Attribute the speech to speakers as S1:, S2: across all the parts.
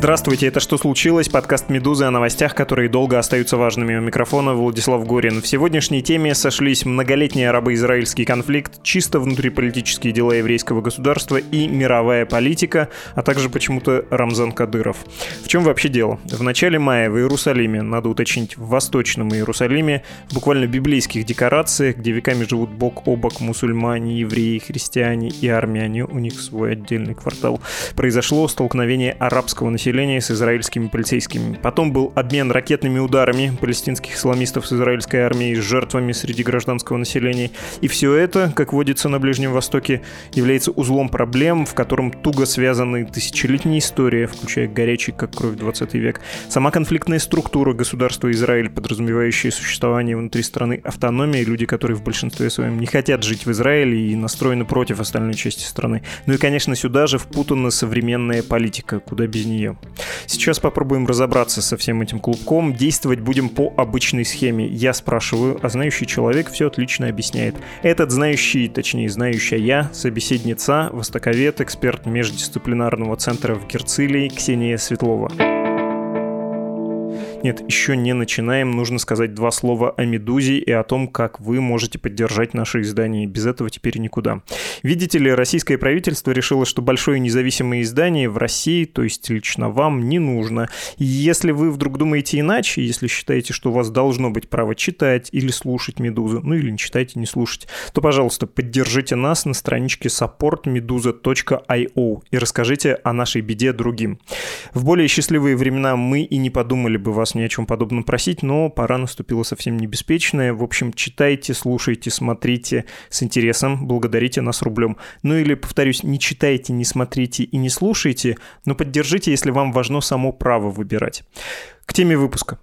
S1: Здравствуйте, это «Что случилось?» Подкаст «Медузы» о новостях, которые долго остаются важными. У микрофона Владислав Горин. В сегодняшней теме сошлись многолетний арабо-израильский конфликт, чисто внутриполитические дела еврейского государства и мировая политика, а также почему-то Рамзан Кадыров. В чем вообще дело? В начале мая в Иерусалиме, надо уточнить, в Восточном Иерусалиме, в буквально библейских декорациях, где веками живут бок о бок мусульмане, евреи, христиане и армяне, у них свой отдельный квартал, произошло столкновение арабского населения населения с израильскими полицейскими. Потом был обмен ракетными ударами палестинских исламистов с израильской армией с жертвами среди гражданского населения. И все это, как водится на Ближнем Востоке, является узлом проблем, в котором туго связаны тысячелетние истории, включая горячий, как кровь 20 век, сама конфликтная структура государства Израиль, подразумевающая существование внутри страны автономии, люди, которые в большинстве своем не хотят жить в Израиле и настроены против остальной части страны. Ну и, конечно, сюда же впутана современная политика, куда без нее. Сейчас попробуем разобраться со всем этим клубком. Действовать будем по обычной схеме. Я спрашиваю, а знающий человек все отлично объясняет. Этот знающий, точнее знающая я, собеседница, востоковед, эксперт междисциплинарного центра в Герцилии Ксения Светлова. Нет, еще не начинаем. Нужно сказать два слова о «Медузе» и о том, как вы можете поддержать наше издание. Без этого теперь никуда. Видите ли, российское правительство решило, что большое независимое издание в России, то есть лично вам, не нужно. И если вы вдруг думаете иначе, если считаете, что у вас должно быть право читать или слушать «Медузу», ну или не читайте, не слушать, то, пожалуйста, поддержите нас на страничке supportmeduza.io и расскажите о нашей беде другим. В более счастливые времена мы и не подумали бы вас вас ни о чем подобном просить, но пора наступила совсем небеспечная. В общем, читайте, слушайте, смотрите с интересом, благодарите нас рублем. Ну или, повторюсь, не читайте, не смотрите и не слушайте, но поддержите, если вам важно само право выбирать. К теме выпуска.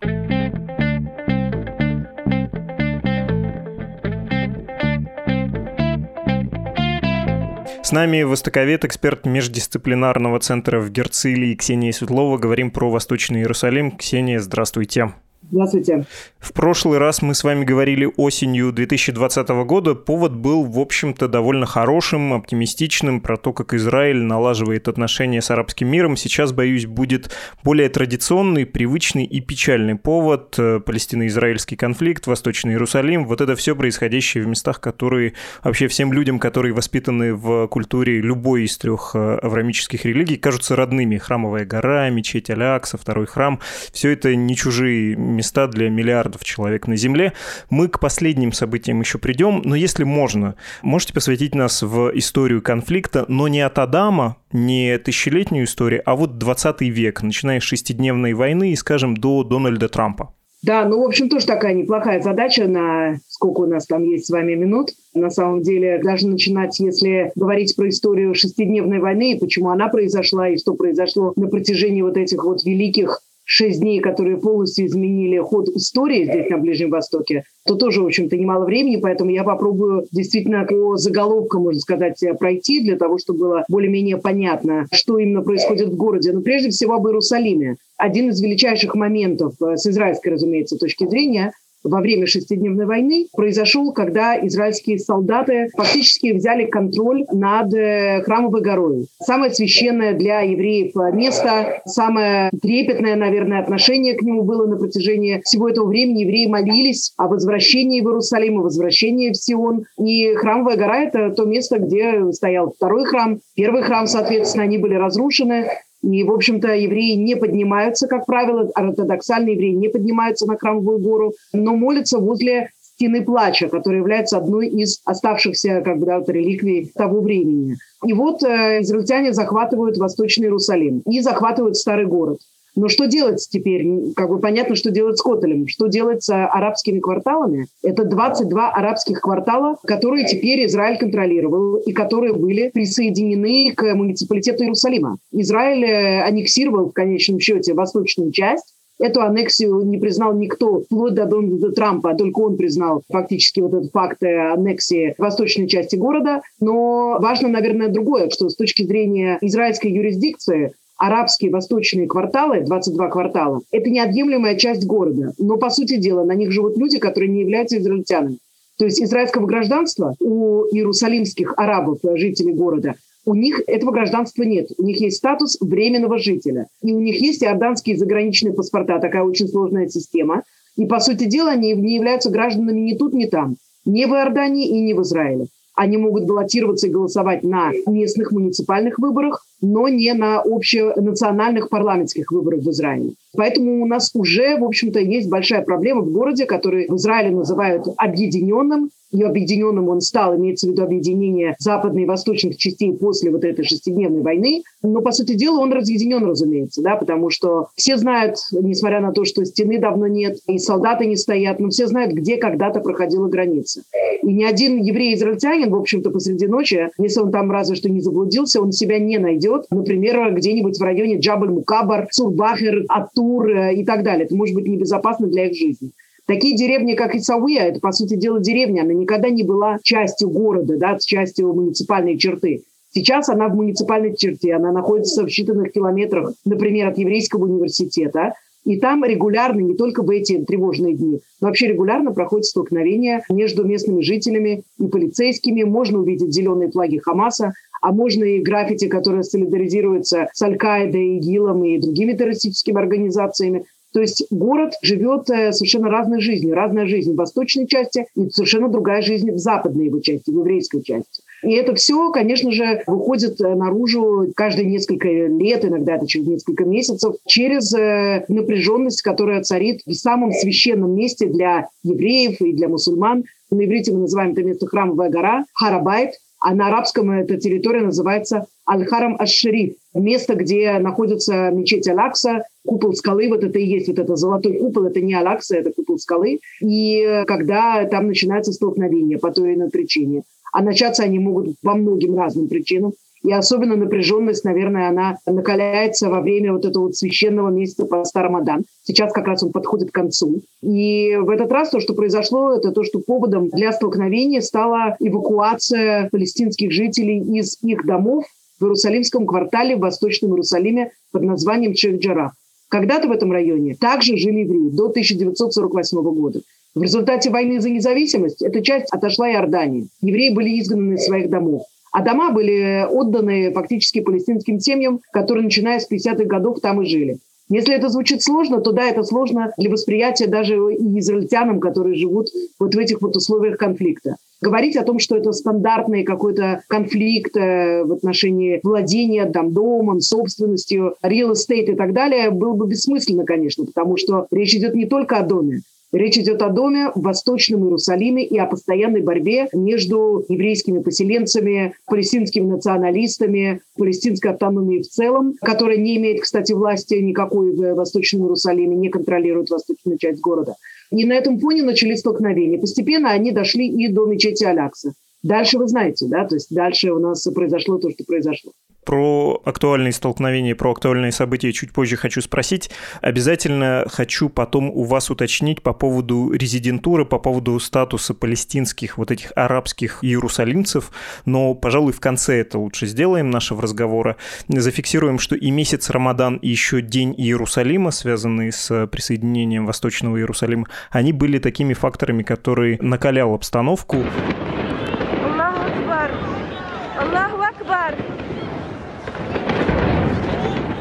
S1: С нами востоковед, эксперт междисциплинарного центра в Герцилии Ксения Светлова. Говорим про Восточный Иерусалим. Ксения, здравствуйте.
S2: Здравствуйте.
S1: В прошлый раз мы с вами говорили осенью 2020 года. Повод был, в общем-то, довольно хорошим, оптимистичным про то, как Израиль налаживает отношения с арабским миром. Сейчас, боюсь, будет более традиционный, привычный и печальный повод. Э, Палестино-израильский конфликт, Восточный Иерусалим. Вот это все происходящее в местах, которые вообще всем людям, которые воспитаны в культуре любой из трех э, аврамических религий, кажутся родными. Храмовая гора, мечеть Алякса, второй храм. Все это не чужие места для миллиардов человек на Земле. Мы к последним событиям еще придем, но если можно, можете посвятить нас в историю конфликта, но не от Адама, не тысячелетнюю историю, а вот 20 век, начиная с шестидневной войны и, скажем, до Дональда Трампа.
S2: Да, ну, в общем, тоже такая неплохая задача на сколько у нас там есть с вами минут. На самом деле, даже начинать, если говорить про историю шестидневной войны, и почему она произошла, и что произошло на протяжении вот этих вот великих шесть дней, которые полностью изменили ход истории здесь, на Ближнем Востоке, то тоже, в общем-то, немало времени, поэтому я попробую действительно по заголовкам, можно сказать, пройти для того, чтобы было более-менее понятно, что именно происходит в городе. Но прежде всего об Иерусалиме. Один из величайших моментов э, с израильской, разумеется, точки зрения – во время шестидневной войны произошел, когда израильские солдаты фактически взяли контроль над э, храмовой горой. Самое священное для евреев место, самое трепетное, наверное, отношение к нему было на протяжении всего этого времени. Евреи молились о возвращении в Иерусалим, о возвращении в Сион. И храмовая гора – это то место, где стоял второй храм. Первый храм, соответственно, они были разрушены. И, в общем-то, евреи не поднимаются, как правило, ортодоксальные евреи не поднимаются на Храмовую гору, но молятся возле стены плача, которая является одной из оставшихся как бы, да, реликвий того времени. И вот э, израильтяне захватывают Восточный Иерусалим и захватывают Старый город. Но что делать теперь? Как бы понятно, что делать с Котелем. Что делать с арабскими кварталами? Это 22 арабских квартала, которые теперь Израиль контролировал и которые были присоединены к муниципалитету Иерусалима. Израиль э, аннексировал в конечном счете восточную часть, Эту аннексию не признал никто, вплоть до Дональда Трампа, только он признал фактически вот этот факт э, аннексии восточной части города. Но важно, наверное, другое, что с точки зрения израильской юрисдикции арабские восточные кварталы, 22 квартала, это неотъемлемая часть города. Но, по сути дела, на них живут люди, которые не являются израильтянами. То есть израильского гражданства у иерусалимских арабов, жителей города, у них этого гражданства нет. У них есть статус временного жителя. И у них есть иорданские заграничные паспорта, такая очень сложная система. И, по сути дела, они не являются гражданами ни тут, ни там. Ни в Иордании и ни в Израиле. Они могут баллотироваться и голосовать на местных муниципальных выборах, но не на общенациональных парламентских выборах в Израиле. Поэтому у нас уже, в общем-то, есть большая проблема в городе, который в Израиле называют объединенным, и объединенным он стал, имеется в виду объединение западной и восточных частей после вот этой шестидневной войны. Но, по сути дела, он разъединен, разумеется, да, потому что все знают, несмотря на то, что стены давно нет, и солдаты не стоят, но все знают, где когда-то проходила граница. И ни один еврей-израильтянин, в общем-то, посреди ночи, если он там разве что не заблудился, он себя не найдет. Например, где-нибудь в районе Джабль-Мукабар, Сурбахер, Атур э, и так далее. Это может быть небезопасно для их жизни. Такие деревни, как Исауя, это, по сути дела, деревня, она никогда не была частью города, да, частью муниципальной черты. Сейчас она в муниципальной черте, она находится в считанных километрах, например, от еврейского университета, и там регулярно, не только в эти тревожные дни, но вообще регулярно проходят столкновения между местными жителями и полицейскими. Можно увидеть зеленые флаги Хамаса, а можно и граффити, которые солидаризируются с Аль-Каидой, ИГИЛом и другими террористическими организациями. То есть город живет э, совершенно разной жизнью. Разная жизнь в восточной части и совершенно другая жизнь в западной его части, в еврейской части. И это все, конечно же, выходит э, наружу каждые несколько лет, иногда это через несколько месяцев, через э, напряженность, которая царит в самом священном месте для евреев и для мусульман. На иврите мы называем это место храмовая гора, Харабайт, а на арабском эта территория называется Аль-Харам Аш-Шариф, место, где находится мечеть Алакса, купол скалы, вот это и есть вот этот золотой купол, это не Алакса, это купол скалы. И когда там начинается столкновение по той или иной причине. А начаться они могут по многим разным причинам. И особенно напряженность, наверное, она накаляется во время вот этого вот священного месяца по Рамадан. Сейчас как раз он подходит к концу. И в этот раз то, что произошло, это то, что поводом для столкновения стала эвакуация палестинских жителей из их домов в Иерусалимском квартале в Восточном Иерусалиме под названием Чехджарах. Когда-то в этом районе также жили евреи до 1948 года. В результате войны за независимость эта часть отошла Иордании. Евреи были изгнаны из своих домов. А дома были отданы фактически палестинским семьям, которые, начиная с 50-х годов, там и жили. Если это звучит сложно, то да, это сложно для восприятия даже и израильтянам, которые живут вот в этих вот условиях конфликта. Говорить о том, что это стандартный какой-то конфликт э, в отношении владения там, домом, собственностью, real estate и так далее, было бы бессмысленно, конечно, потому что речь идет не только о доме, Речь идет о доме в Восточном Иерусалиме и о постоянной борьбе между еврейскими поселенцами, палестинскими националистами, палестинской автономией в целом, которая не имеет, кстати, власти никакой в Восточном Иерусалиме, не контролирует восточную часть города. И на этом фоне начались столкновения. Постепенно они дошли и до мечети Алякса. Дальше вы знаете, да, то есть дальше у нас произошло то, что произошло.
S1: Про актуальные столкновения, про актуальные события чуть позже хочу спросить. Обязательно хочу потом у вас уточнить по поводу резидентуры, по поводу статуса палестинских вот этих арабских иерусалимцев, но, пожалуй, в конце это лучше сделаем нашего разговора. Зафиксируем, что и месяц Рамадан, и еще День Иерусалима, связанные с присоединением Восточного Иерусалима, они были такими факторами, которые накалял обстановку.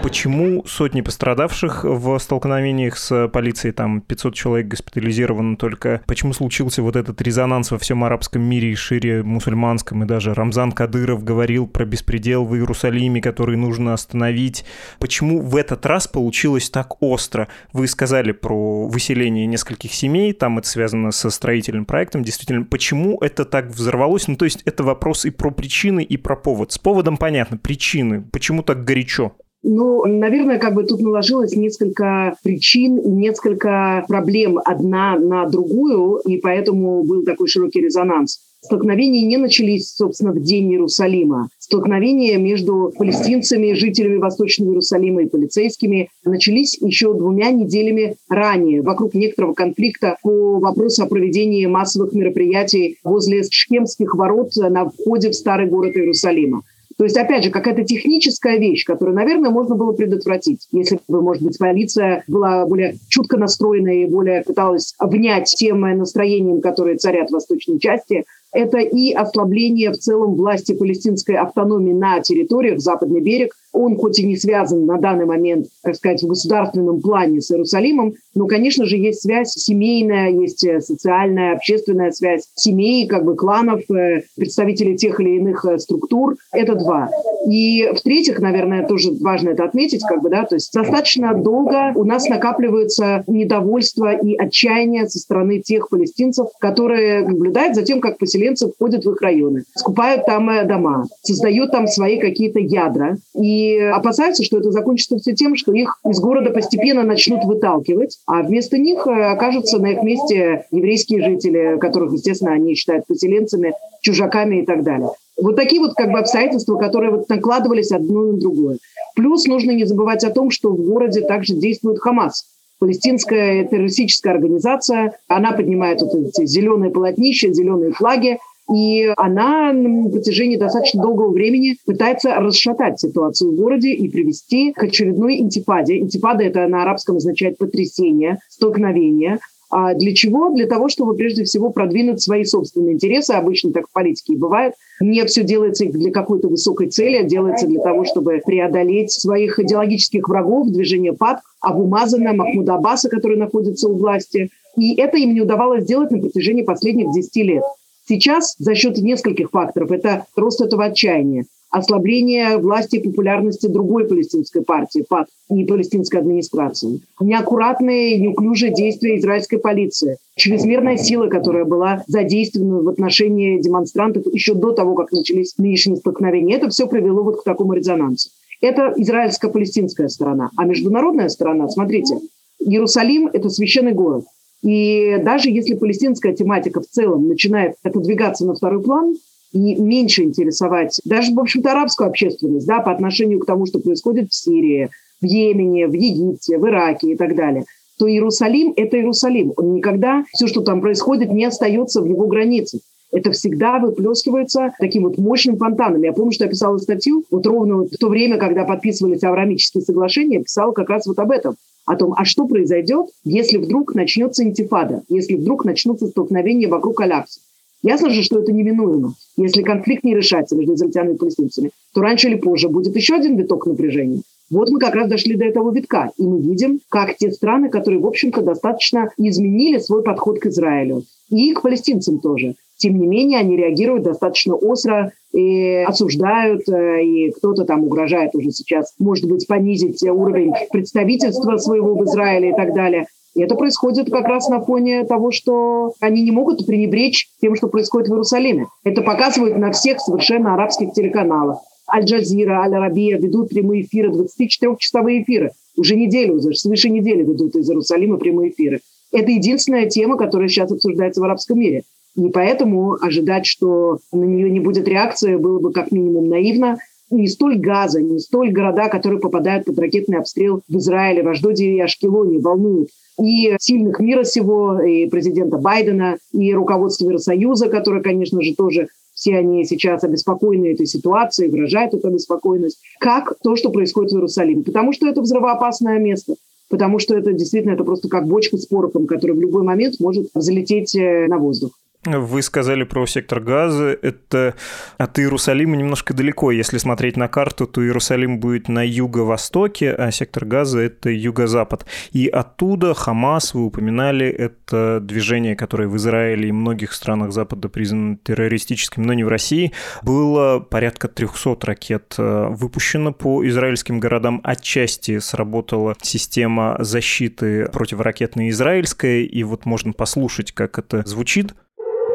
S1: Почему сотни пострадавших в столкновениях с полицией, там 500 человек госпитализировано только, почему случился вот этот резонанс во всем арабском мире и шире мусульманском, и даже Рамзан Кадыров говорил про беспредел в Иерусалиме, который нужно остановить. Почему в этот раз получилось так остро? Вы сказали про выселение нескольких семей, там это связано со строительным проектом, действительно, почему это так взорвалось? Ну, то есть это вопрос и про причины, и про повод. С поводом понятно, причины, почему так горячо?
S2: Ну, наверное, как бы тут наложилось несколько причин несколько проблем одна на другую, и поэтому был такой широкий резонанс. Столкновения не начались, собственно, в день Иерусалима. Столкновения между палестинцами, жителями Восточного Иерусалима и полицейскими начались еще двумя неделями ранее, вокруг некоторого конфликта по вопросу о проведении массовых мероприятий возле Шхемских ворот на входе в старый город Иерусалима. То есть, опять же, какая-то техническая вещь, которую, наверное, можно было предотвратить, если бы, может быть, полиция была более чутко настроена и более пыталась внять тем настроением, которые царят в восточной части это и ослабление в целом власти палестинской автономии на территориях, Западный берег. Он хоть и не связан на данный момент, так сказать, в государственном плане с Иерусалимом, но, конечно же, есть связь семейная, есть э, социальная, общественная связь семей, как бы кланов, э, представителей тех или иных э, структур. Это два. И в-третьих, наверное, тоже важно это отметить, как бы, да, то есть достаточно долго у нас накапливается недовольство и отчаяние со стороны тех палестинцев, которые наблюдают за тем, как переселенцев входят в их районы, скупают там дома, создают там свои какие-то ядра и опасаются, что это закончится все тем, что их из города постепенно начнут выталкивать, а вместо них э, окажутся на их месте еврейские жители, которых, естественно, они считают поселенцами, чужаками и так далее. Вот такие вот как бы обстоятельства, которые вот накладывались одно на другое. Плюс нужно не забывать о том, что в городе также действует Хамас палестинская террористическая организация. Она поднимает вот эти зеленые полотнища, зеленые флаги, и она на протяжении достаточно долгого времени пытается расшатать ситуацию в городе и привести к очередной интифаде. Интифада – это на арабском означает потрясение, столкновение. А для чего? Для того, чтобы прежде всего продвинуть свои собственные интересы. Обычно так в политике и бывает. Не все делается для какой-то высокой цели, а делается для того, чтобы преодолеть своих идеологических врагов, движение ПАД, Абумазана, Махмуда Аббаса, который находится у власти. И это им не удавалось сделать на протяжении последних 10 лет. Сейчас за счет нескольких факторов это рост этого отчаяния, ослабление власти и популярности другой палестинской партии, ПАД, и палестинской администрации, неаккуратные и неуклюжие действия израильской полиции, чрезмерная сила, которая была задействована в отношении демонстрантов еще до того, как начались нынешние столкновения. Это все привело вот к такому резонансу. Это израильско-палестинская сторона. А международная сторона, смотрите, Иерусалим – это священный город. И даже если палестинская тематика в целом начинает отодвигаться на второй план и меньше интересовать даже, в общем-то, арабскую общественность да, по отношению к тому, что происходит в Сирии, в Йемене, в Египте, в Ираке и так далее, то Иерусалим – это Иерусалим. Он никогда, все, что там происходит, не остается в его границах это всегда выплескивается таким вот мощным фонтаном. Я помню, что я писала статью, вот ровно в то время, когда подписывались аврамические соглашения, писала как раз вот об этом о том, а что произойдет, если вдруг начнется интифада, если вдруг начнутся столкновения вокруг Алякса. Ясно же, что это неминуемо. Если конфликт не решается между израильтянами и палестинцами, то раньше или позже будет еще один виток напряжения. Вот мы как раз дошли до этого витка, и мы видим, как те страны, которые, в общем-то, достаточно изменили свой подход к Израилю, и к палестинцам тоже. Тем не менее, они реагируют достаточно остро и осуждают, э, и кто-то там угрожает уже сейчас, может быть, понизить уровень представительства своего в Израиле и так далее. И это происходит как раз на фоне того, что они не могут пренебречь тем, что происходит в Иерусалиме. Это показывают на всех совершенно арабских телеканалах. Аль-Джазира, Аль-Арабия ведут прямые эфиры, 24-часовые эфиры. Уже неделю, уже свыше недели ведут из Иерусалима прямые эфиры. Это единственная тема, которая сейчас обсуждается в арабском мире. И поэтому ожидать, что на нее не будет реакции, было бы как минимум наивно. Не столь Газа, не столь города, которые попадают под ракетный обстрел в Израиле, в Аждоде и Ашкелоне, волнуют и сильных мира сего, и президента Байдена, и руководство Евросоюза, которое, конечно же, тоже все они сейчас обеспокоены этой ситуацией, выражают эту обеспокоенность, как то, что происходит в Иерусалиме. Потому что это взрывоопасное место. Потому что это действительно это просто как бочка с порохом, которая в любой момент может залететь э, на воздух.
S1: Вы сказали про сектор Газа. Это от Иерусалима немножко далеко. Если смотреть на карту, то Иерусалим будет на юго-востоке, а сектор Газа – это юго-запад. И оттуда Хамас, вы упоминали, это движение, которое в Израиле и многих странах Запада признано террористическим, но не в России. Было порядка 300 ракет э, выпущено по израильским городам. Отчасти сработала система защиты противоракетной израильская, и вот можно послушать, как это звучит.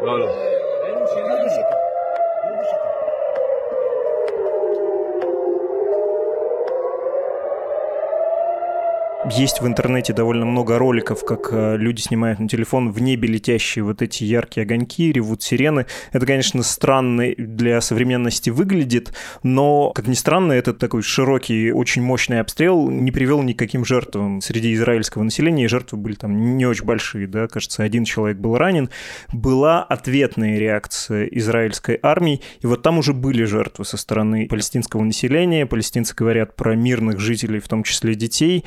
S1: No, no. Есть в интернете довольно много роликов, как э, люди снимают на телефон в небе летящие вот эти яркие огоньки, ревут сирены. Это, конечно, странно для современности выглядит, но, как ни странно, этот такой широкий, очень мощный обстрел не привел ни к каким жертвам среди израильского населения, жертвы были там не очень большие, да, кажется, один человек был ранен. Была ответная реакция израильской армии, и вот там уже были жертвы со стороны палестинского населения. Палестинцы говорят про мирных жителей, в том числе детей.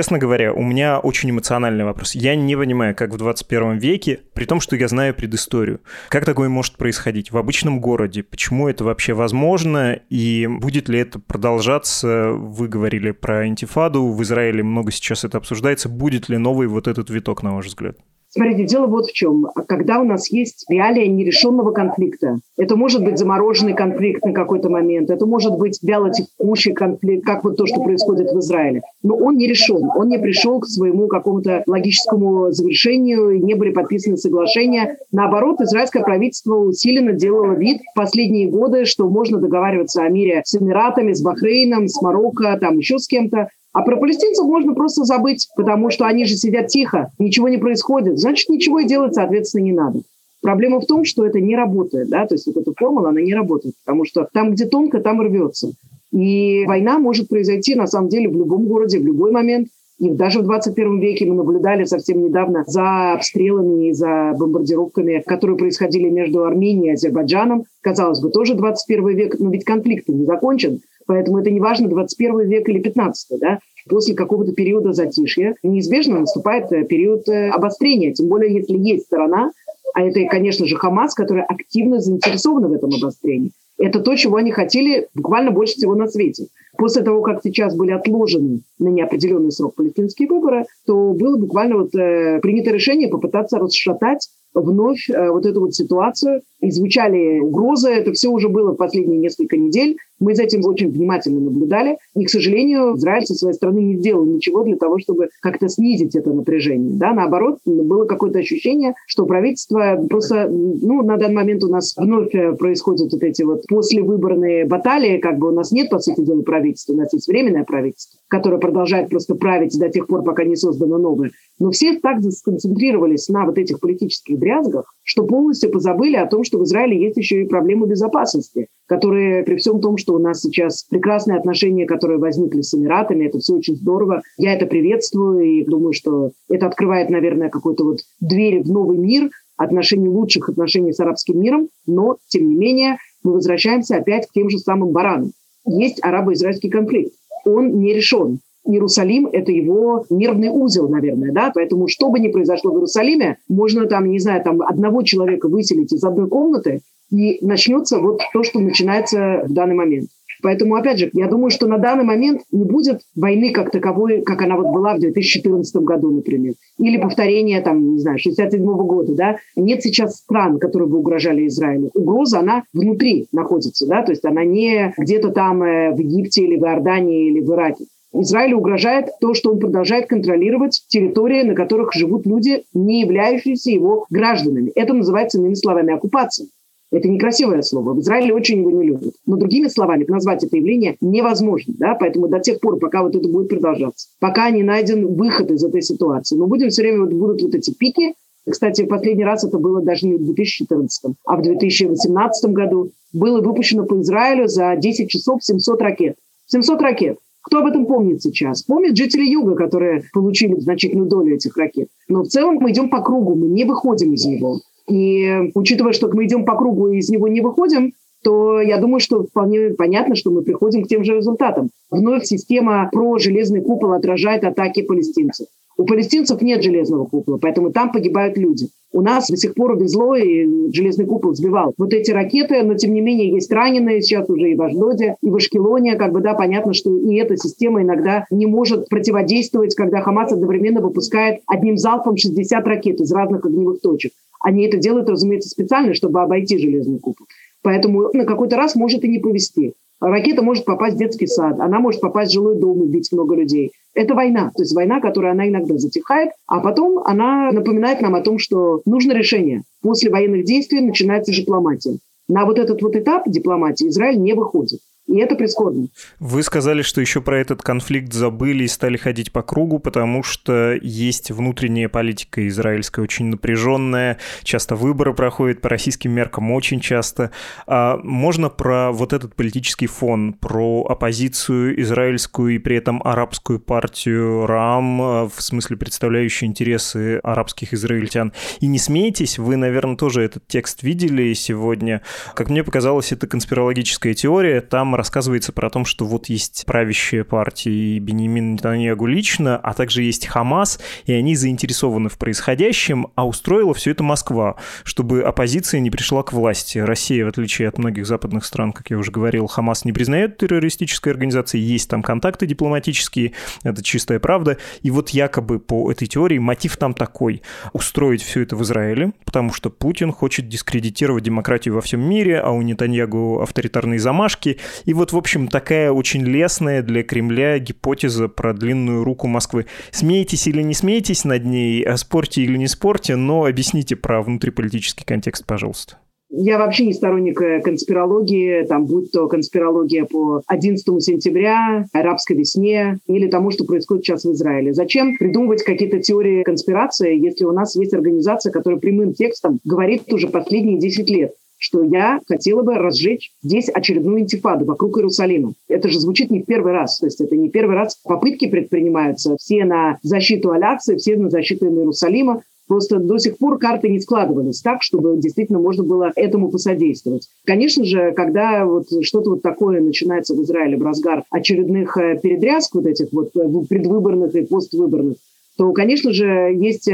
S1: Честно говоря, у меня очень эмоциональный вопрос. Я не понимаю, как в 21 веке, при том, что я знаю предысторию, как такое может происходить в обычном городе, почему это вообще возможно, и будет ли это продолжаться? Вы говорили про антифаду, в Израиле много сейчас это обсуждается. Будет ли новый вот этот виток, на ваш взгляд?
S2: Смотрите, дело вот в чем. Когда у нас есть реалия нерешенного конфликта, это может быть замороженный конфликт на какой-то момент, это может быть вяло текущий конфликт, как вот то, что происходит в Израиле. Но он не решен, он не пришел к своему какому-то логическому завершению, не были подписаны соглашения. Наоборот, израильское правительство усиленно делало вид в последние годы, что можно договариваться о мире с Эмиратами, с Бахрейном, с Марокко, там еще с кем-то. А про палестинцев можно просто забыть, потому что они же сидят тихо, ничего не происходит. Значит, ничего и делать, соответственно, не надо. Проблема в том, что это не работает, да, то есть вот эта формула, она не работает, потому что там, где тонко, там рвется. И война может произойти, на самом деле, в любом городе, в любой момент. И даже в 21 веке мы наблюдали совсем недавно за обстрелами и за бомбардировками, которые происходили между Арменией и Азербайджаном. Казалось бы, тоже 21 век, но ведь конфликт не закончен. Поэтому это не важно, 21 век или 15, да? После какого-то периода затишья неизбежно наступает э, период э, обострения, тем более если есть сторона, а это, конечно же, Хамас, которая активно заинтересована в этом обострении. Это то, чего они хотели буквально больше всего на свете. После того, как сейчас были отложены на неопределенный срок палестинские выборы, то было буквально вот, э, принято решение попытаться расшатать вновь э, вот эту вот ситуацию. И звучали угрозы, это все уже было последние несколько недель. Мы за этим очень внимательно наблюдали. И, к сожалению, Израиль со своей стороны не сделал ничего для того, чтобы как-то снизить это напряжение. Да, наоборот, было какое-то ощущение, что правительство просто, ну, на данный момент у нас вновь э, происходят вот эти вот послевыборные баталии, как бы у нас нет, по сути дела, правительства, у нас есть временное правительство, которое продолжает просто править до тех пор, пока не создано новое. Но все так сконцентрировались на вот этих политических дрязгах, что полностью позабыли о том, что в Израиле есть еще и проблемы безопасности, которые при всем том, что у нас сейчас прекрасные отношения, которые возникли с Эмиратами, это все очень здорово. Я это приветствую и думаю, что это открывает, наверное, какой-то вот дверь в новый мир, отношений лучших отношений с арабским миром, но, тем не менее, мы возвращаемся опять к тем же самым баранам. Есть арабо-израильский конфликт. Он не решен. Иерусалим – это его нервный узел, наверное, да, поэтому что бы ни произошло в Иерусалиме, можно там, не знаю, там одного человека выселить из одной комнаты, и начнется вот то, что начинается в данный момент. Поэтому, опять же, я думаю, что на данный момент не будет войны как таковой, как она вот была в 2014 году, например. Или повторение, там, не знаю, 67 года, да. Нет сейчас стран, которые бы угрожали Израилю. Угроза, она внутри находится, да, то есть она не где-то там э, в Египте или в Иордании или в Ираке. Израилю угрожает то, что он продолжает контролировать территории, на которых живут люди, не являющиеся его гражданами. Это называется, иными словами, оккупация. Это некрасивое слово. В Израиле очень его не любят. Но другими словами назвать это явление невозможно. Да? Поэтому до тех пор, пока вот это будет продолжаться, пока не найден выход из этой ситуации, мы будем все время, вот будут вот эти пики. Кстати, в последний раз это было даже не в 2014, а в 2018 году было выпущено по Израилю за 10 часов 700 ракет. 700 ракет. Кто об этом помнит сейчас? Помнят жители Юга, которые получили значительную долю этих ракет. Но в целом мы идем по кругу, мы не выходим из него. И учитывая, что мы идем по кругу и из него не выходим, то я думаю, что вполне понятно, что мы приходим к тем же результатам. Вновь система про железный купол отражает атаки палестинцев. У палестинцев нет железного купола, поэтому там погибают люди. У нас до сих пор везло, и железный купол сбивал вот эти ракеты, но тем не менее есть раненые сейчас уже и в Аждоде, и в Ашкелоне. Как бы, да, понятно, что и эта система иногда не может противодействовать, когда Хамас одновременно выпускает одним залпом 60 ракет из разных огневых точек. Они это делают, разумеется, специально, чтобы обойти железный купол. Поэтому на какой-то раз может и не повезти. Ракета может попасть в детский сад, она может попасть в жилой дом, убить много людей. Это война. То есть война, которая она иногда затихает, а потом она напоминает нам о том, что нужно решение. После военных действий начинается дипломатия. На вот этот вот этап дипломатии Израиль не выходит. И это прискорбно.
S1: Вы сказали, что еще про этот конфликт забыли и стали ходить по кругу, потому что есть внутренняя политика израильская очень напряженная, часто выборы проходят по российским меркам очень часто. А можно про вот этот политический фон, про оппозицию израильскую и при этом арабскую партию РАМ, а, в смысле представляющую интересы арабских израильтян. И не смейтесь, вы, наверное, тоже этот текст видели сегодня. Как мне показалось, это конспирологическая теория. Там рассказывается про то, что вот есть правящая партия Бенемин Нетаньягу лично, а также есть Хамас, и они заинтересованы в происходящем, а устроила все это Москва, чтобы оппозиция не пришла к власти. Россия, в отличие от многих западных стран, как я уже говорил, Хамас не признает террористической организацией, есть там контакты дипломатические, это чистая правда. И вот якобы по этой теории мотив там такой – устроить все это в Израиле, потому что Путин хочет дискредитировать демократию во всем мире, а у Нетаньягу авторитарные замашки. И вот, в общем, такая очень лестная для Кремля гипотеза про длинную руку Москвы. Смеетесь или не смеетесь над ней, а спорьте или не спорьте, но объясните про внутриполитический контекст, пожалуйста.
S2: Я вообще не сторонник э, конспирологии, там, будь то конспирология по 11 сентября, арабской весне или тому, что происходит сейчас в Израиле. Зачем придумывать какие-то теории конспирации, если у нас есть организация, которая прямым текстом говорит уже последние 10 лет, что я хотела бы разжечь здесь очередную интифаду вокруг Иерусалима. Это же звучит не в первый раз. То есть это не первый раз попытки предпринимаются. Все на защиту Аляции, все на защиту Иерусалима. Просто до сих пор карты не складывались так, чтобы действительно можно было этому посодействовать. Конечно же, когда вот что-то вот такое начинается в Израиле в разгар очередных э, передрязг вот этих вот э, предвыборных и поствыборных, то, конечно же, есть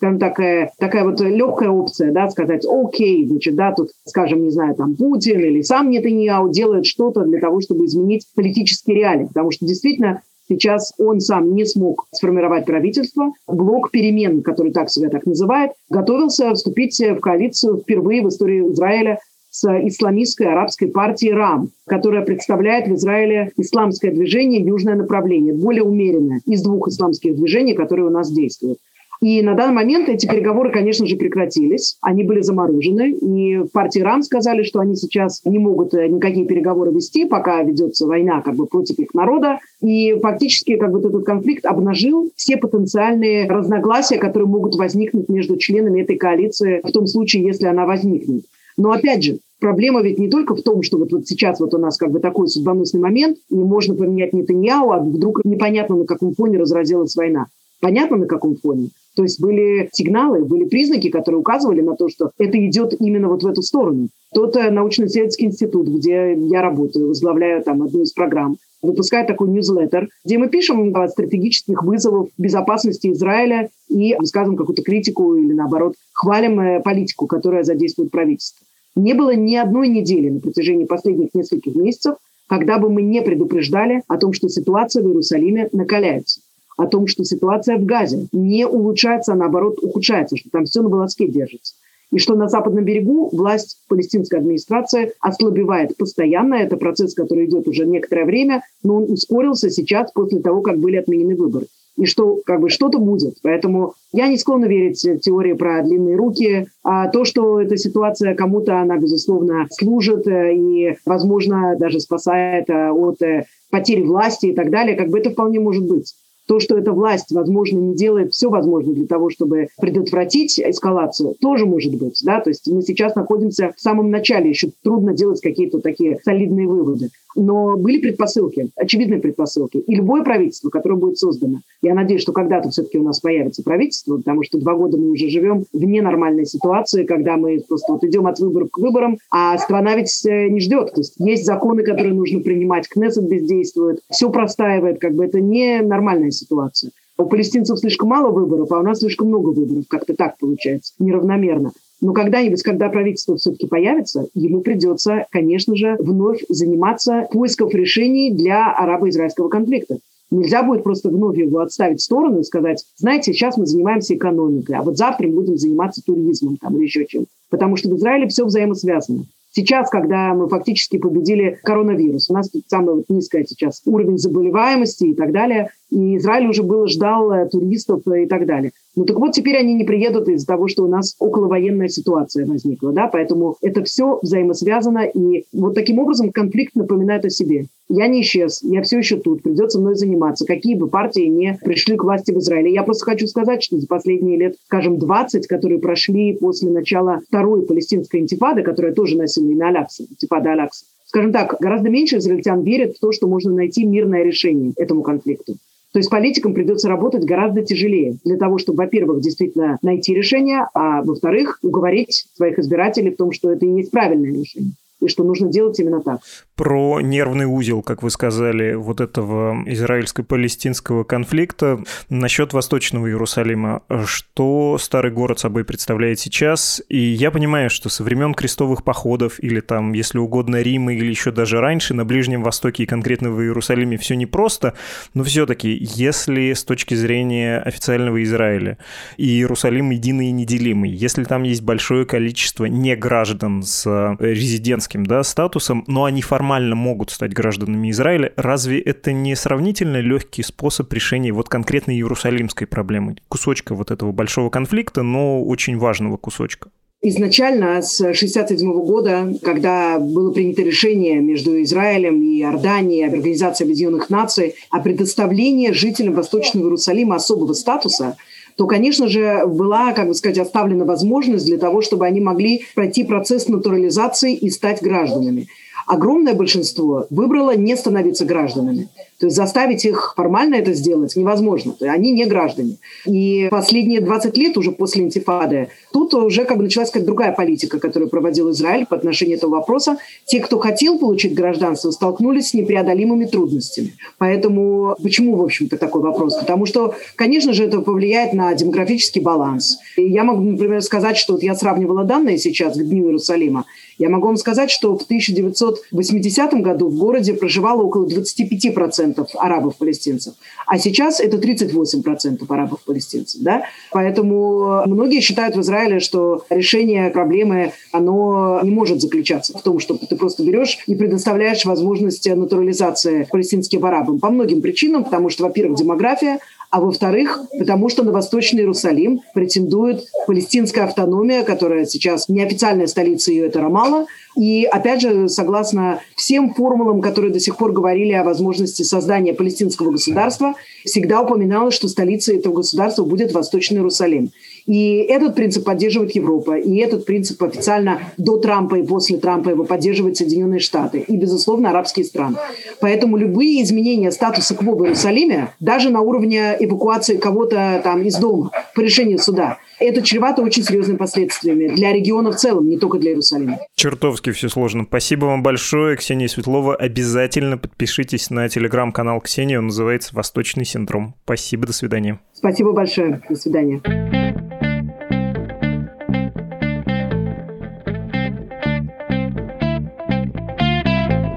S2: скажем, такая, такая вот легкая опция, да, сказать, окей, значит, да, тут, скажем, не знаю, там Путин или сам Нетаньяу делает что-то для того, чтобы изменить политические реалии, потому что действительно Сейчас он сам не смог сформировать правительство. Блок перемен, который так себя так называет, готовился вступить в коалицию впервые в истории Израиля с исламистской арабской партией РАМ, которая представляет в Израиле исламское движение «Южное направление», более умеренное из двух исламских движений, которые у нас действуют. И на данный момент эти переговоры, конечно же, прекратились. Они были заморожены. И партии РАМ сказали, что они сейчас не могут э, никакие переговоры вести, пока ведется война как бы против их народа. И фактически как бы этот конфликт обнажил все потенциальные разногласия, которые могут возникнуть между членами этой коалиции в том случае, если она возникнет. Но опять же, проблема ведь не только в том, что вот, вот сейчас вот у нас как бы такой судьбоносный момент, и можно поменять Нетаньяу, а вдруг непонятно на каком фоне разразилась война. Понятно, на каком фоне? То есть были сигналы, были признаки, которые указывали на то, что это идет именно вот в эту сторону. Тот э, научно-исследовательский институт, где я работаю, возглавляю там одну из программ, выпускает такой ньюзлеттер, где мы пишем о стратегических вызовах безопасности Израиля и высказываем какую-то критику или, наоборот, хвалим э, политику, которая задействует правительство. Не было ни одной недели на протяжении последних нескольких месяцев, когда бы мы не предупреждали о том, что ситуация в Иерусалиме накаляется о том, что ситуация в Газе не улучшается, а наоборот ухудшается, что там все на волоске держится. И что на западном берегу власть палестинской администрации ослабевает постоянно. Это процесс, который идет уже некоторое время, но он ускорился сейчас после того, как были отменены выборы. И что как бы что-то будет. Поэтому я не склонна верить в теории про длинные руки. А то, что эта ситуация кому-то, она, безусловно, служит э, и, возможно, даже спасает э, от э, потери власти и так далее, как бы это вполне может быть. То, что эта власть, возможно, не делает все возможное для того, чтобы предотвратить эскалацию, тоже может быть. Да? То есть мы сейчас находимся в самом начале, еще трудно делать какие-то такие солидные выводы. Но были предпосылки, очевидные предпосылки. И любое правительство, которое будет создано, я надеюсь, что когда-то все-таки у нас появится правительство, потому что два года мы уже живем в ненормальной ситуации, когда мы просто вот идем от выборов к выборам, а страна ведь э, не ждет. То есть есть законы, которые нужно принимать, Кнессет бездействует, все простаивает, как бы это не нормальная ситуация. У палестинцев слишком мало выборов, а у нас слишком много выборов. Как-то так получается, неравномерно. Но когда-нибудь, когда правительство все-таки появится, ему придется, конечно же, вновь заниматься поиском решений для арабо-израильского конфликта. Нельзя будет просто вновь его отставить в сторону и сказать, знаете, сейчас мы занимаемся экономикой, а вот завтра мы будем заниматься туризмом там, или еще чем-то. Потому что в Израиле все взаимосвязано. Сейчас, когда мы фактически победили коронавирус, у нас тут самый вот низкий сейчас уровень заболеваемости и так далее, и Израиль уже было ждал э, туристов и так далее. Ну так вот, теперь они не приедут из-за того, что у нас околовоенная ситуация возникла, да, поэтому это все взаимосвязано, и вот таким образом конфликт напоминает о себе. Я не исчез, я все еще тут, придется мной заниматься, какие бы партии не пришли к власти в Израиле. Я просто хочу сказать, что за последние лет, скажем, 20, которые прошли после начала второй палестинской интифады, которая тоже носила имя Алякса, интифада Алякса, скажем так, гораздо меньше израильтян верят в то, что можно найти мирное решение этому конфликту. То есть политикам придется работать гораздо тяжелее для того, чтобы, во-первых, действительно найти решение, а во-вторых, уговорить своих избирателей в том, что это и есть правильное решение и что нужно делать именно так.
S1: Про нервный узел, как вы сказали, вот этого израильско-палестинского конфликта. Насчет Восточного Иерусалима. Что старый город собой представляет сейчас? И я понимаю, что со времен крестовых походов или там, если угодно, Рима или еще даже раньше на Ближнем Востоке и конкретно в Иерусалиме все непросто, но все-таки, если с точки зрения официального Израиля Иерусалим единый и неделимый, если там есть большое количество неграждан с резидентским гражданским да, статусом, но они формально могут стать гражданами Израиля, разве это не сравнительно легкий способ решения вот конкретной иерусалимской проблемы, кусочка вот этого большого конфликта, но очень важного кусочка?
S2: Изначально с 1967 года, когда было принято решение между Израилем и Иорданией, Организацией Объединенных Наций о предоставлении жителям Восточного Иерусалима особого статуса, то, конечно же, была, как бы сказать, оставлена возможность для того, чтобы они могли пройти процесс натурализации и стать гражданами. Огромное большинство выбрало не становиться гражданами. То есть заставить их формально это сделать невозможно. Они не граждане. И последние 20 лет уже после интифады тут уже как бы началась как другая политика, которую проводил Израиль по отношению этого вопроса. Те, кто хотел получить гражданство, столкнулись с непреодолимыми трудностями. Поэтому почему, в общем-то, такой вопрос? Потому что, конечно же, это повлияет на демографический баланс. И я могу, например, сказать, что вот я сравнивала данные сейчас к Дню Иерусалима. Я могу вам сказать, что в 1980 году в городе проживало около 25% арабов-палестинцев, а сейчас это 38% арабов-палестинцев. Да? Поэтому многие считают в Израиле, что решение проблемы оно не может заключаться в том, что ты просто берешь и предоставляешь возможность натурализации палестинским арабам по многим причинам, потому что, во-первых, демография, а во-вторых, потому что на Восточный Иерусалим претендует палестинская автономия, которая сейчас неофициальная столица ее – это Рамала. И, опять же, согласно всем формулам, которые до сих пор говорили о возможности создания палестинского государства, всегда упоминалось, что столицей этого государства будет Восточный Иерусалим. И этот принцип поддерживает Европа, и этот принцип официально до Трампа и после Трампа его поддерживают Соединенные Штаты и, безусловно, арабские страны. Поэтому любые изменения статуса КВО в Иерусалиме, даже на уровне эвакуации кого-то там из дома по решению суда, это чревато очень серьезными последствиями для региона в целом, не только для Иерусалима.
S1: Чертовски все сложно. Спасибо вам большое, Ксения Светлова. Обязательно подпишитесь на телеграм-канал Ксении, он называется «Восточный синдром». Спасибо, до свидания.
S2: Спасибо большое, до свидания.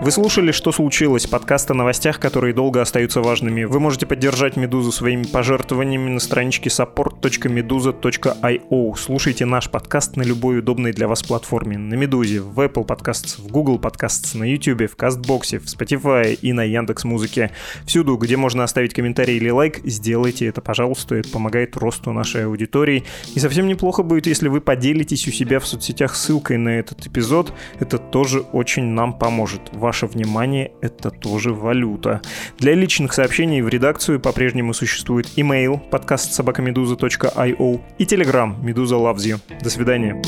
S1: Вы слушали «Что случилось?» подкаст о новостях, которые долго остаются важными. Вы можете поддержать «Медузу» своими пожертвованиями на страничке support.meduza.io. Слушайте наш подкаст на любой удобной для вас платформе. На «Медузе», в Apple Podcasts, в Google Podcasts, на YouTube, в Кастбоксе, в Spotify и на Яндекс Музыке. Всюду, где можно оставить комментарий или лайк, сделайте это, пожалуйста. Это помогает росту нашей аудитории. И совсем неплохо будет, если вы поделитесь у себя в соцсетях ссылкой на этот эпизод. Это тоже очень нам поможет. Ваш ваше внимание — это тоже валюта. Для личных сообщений в редакцию по-прежнему существует email подкаст собакамедуза.io и telegram Медуза Loves You. До свидания.